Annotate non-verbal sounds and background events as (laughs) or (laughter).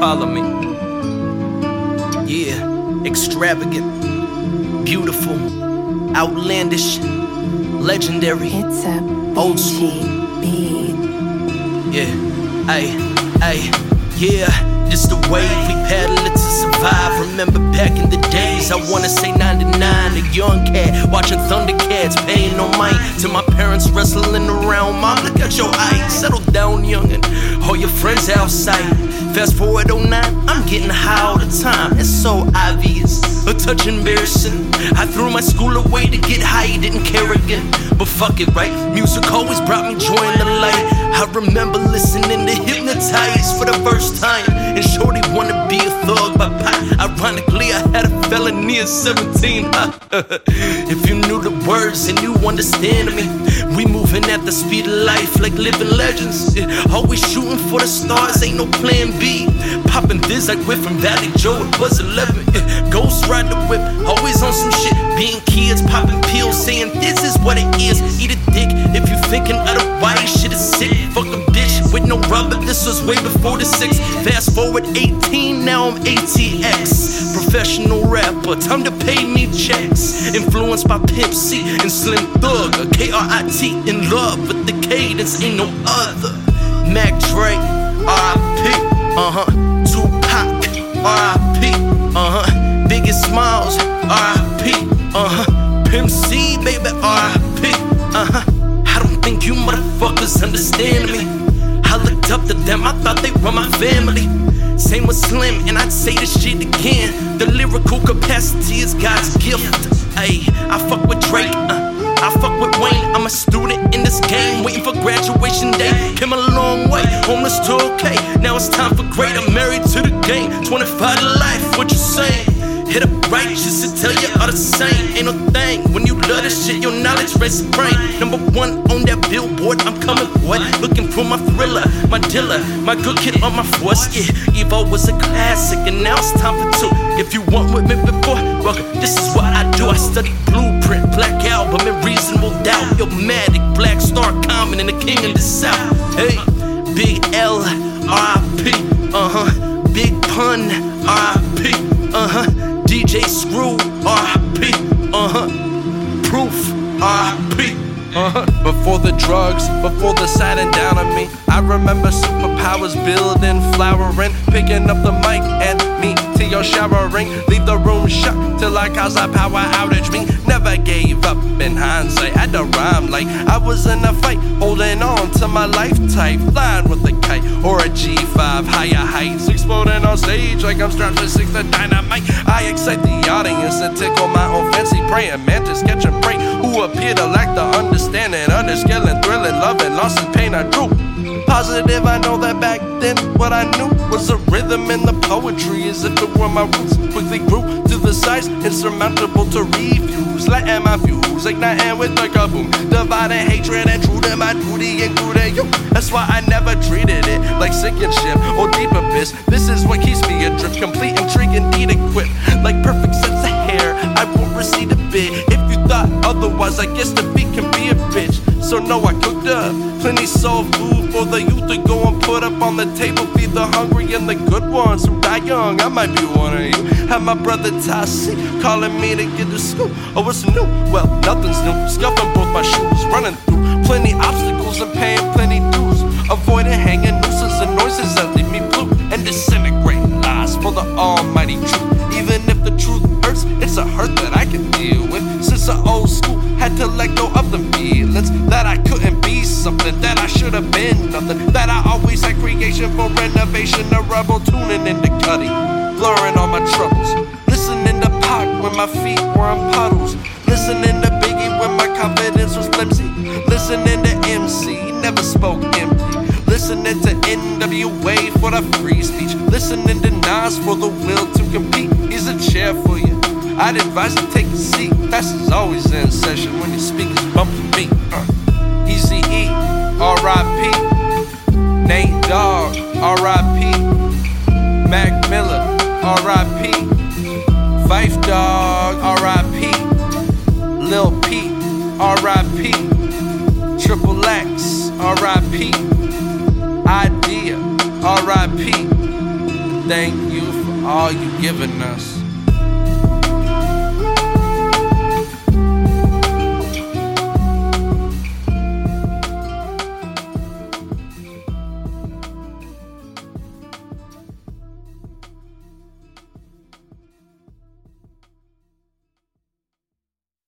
follow me. Yeah, extravagant, beautiful, outlandish, legendary, It's a Old school. beat. yeah, ay, ay, yeah. Just the way we paddle it to survive. Remember back in the days, I wanna say 99, a young cat watching Thundercats, paying no mind to my parents wrestling around. Mom, look at your eyes, settle down, youngin'. All your friends outside. Fast forward 09, I'm getting high all the time. It's so obvious, a touch embarrassing. I threw my school away to get high, didn't care again. But fuck it, right? Music always brought me joy in the light. I remember listening to Hypnotize for the first time. And Shorty wanna be a thug, but. Ironically, I had a felony at 17. (laughs) if you knew the words and you understand me, we moving at the speed of life like living legends. Always shooting for the stars, ain't no plan B. Popping this like we're from Vallejo, it was 11. Yeah, Ghost ride the whip, always on some shit. Being kids, popping pills, saying this is what it is. Eat a dick if you thinking otherwise. With. This was way before the six. Fast forward 18, now I'm ATX. Professional rapper, time to pay me checks. Influenced by Pimp C and Slim Thug. A KRIT in love with the cadence, ain't no other. Mac Dre, RIP, uh huh. Tupac, RIP, uh huh. Biggie Smalls, Same with Slim, and I'd say this shit again. The lyrical capacity is God's gift. Ayy, I fuck with Drake, uh, I fuck with Wayne. I'm a student in this game, waiting for graduation day. Came a long way, homeless to okay. Now it's time for great. I'm married to the game, 25 to life. What you saying? Hit up right just to tell you all the same. Ain't no thing when you love this shit, your knowledge raise the brain. Number one on that billboard, I'm coming boy. Looking for my thriller, my dealer, my good kid on my force. Yeah, Evo was a classic, and now it's time for two. If you want with me before, welcome. This is what I do. I study blueprint, black album, and reasonable doubt. Illmatic, Black Star, Common, and the King of the South. Hey, Big L, R.I.P. Uh huh. Big Pun, R.I.P. Uh huh. DJ Screw, R.I.P. Uh huh. Proof, R.I.P. Uh-huh. Before the drugs, before the satin down on me, I remember superpowers building, flowering, picking up the mic and me to your showering. Leave the room shut till I cause a power outage. Me never gave up in hindsight. Had to rhyme like I was in a fight, holding on to my life type, flying with kite or a G5, higher heights, exploding on stage like I'm strapped for six to dynamite. I excite the audience and tickle my own fancy, praying mantis, catch and pray who appear to lack the understanding, underskilling, thrilling, loving, lost in pain. I drew positive. I know that back then what I knew was a rhythm in the poetry, as if it were my roots. Quickly grew to the size insurmountable to refuse. Letting my fuse igniting with the kaboom, dividing hatred and true to my duty, including you. That's why I never treated it like sinking ship or deep abyss. This is what keeps me adrift, complete intrigue, indeed equipped, like perfect sense of hair. I won't recede a bit. If you thought otherwise, I guess defeat can be a bitch. So no, I cooked up plenty soul food for the youth to go and put up on the table. Feed the hungry and the good ones who die young. I might be one of you. Have my brother Tassi calling me to get to school. Oh, what's new? Well, nothing's new. Scuffing both my shoes, running through plenty obstacles and paying plenty dues. Avoiding hanging nooses and noises that leave me That I always had creation for renovation, a rebel tuning into cutty, blurring all my troubles. Listening to Pac when my feet were in puddles. Listening to Biggie when my confidence was flimsy. Listening to MC, never spoke empty. Listening to NWA for the free speech. Listening to Nas for the will to compete. He's a chair for you. I'd advise you take a seat. That's is always in session when your speakers bump the beat. Uh. R.I.P. Mac Miller, R.I.P. Phife Dawg, R.I.P. Lil Peep, R.I.P. Triple X, R.I.P. Idea, R.I.P. thank you for all you've given us.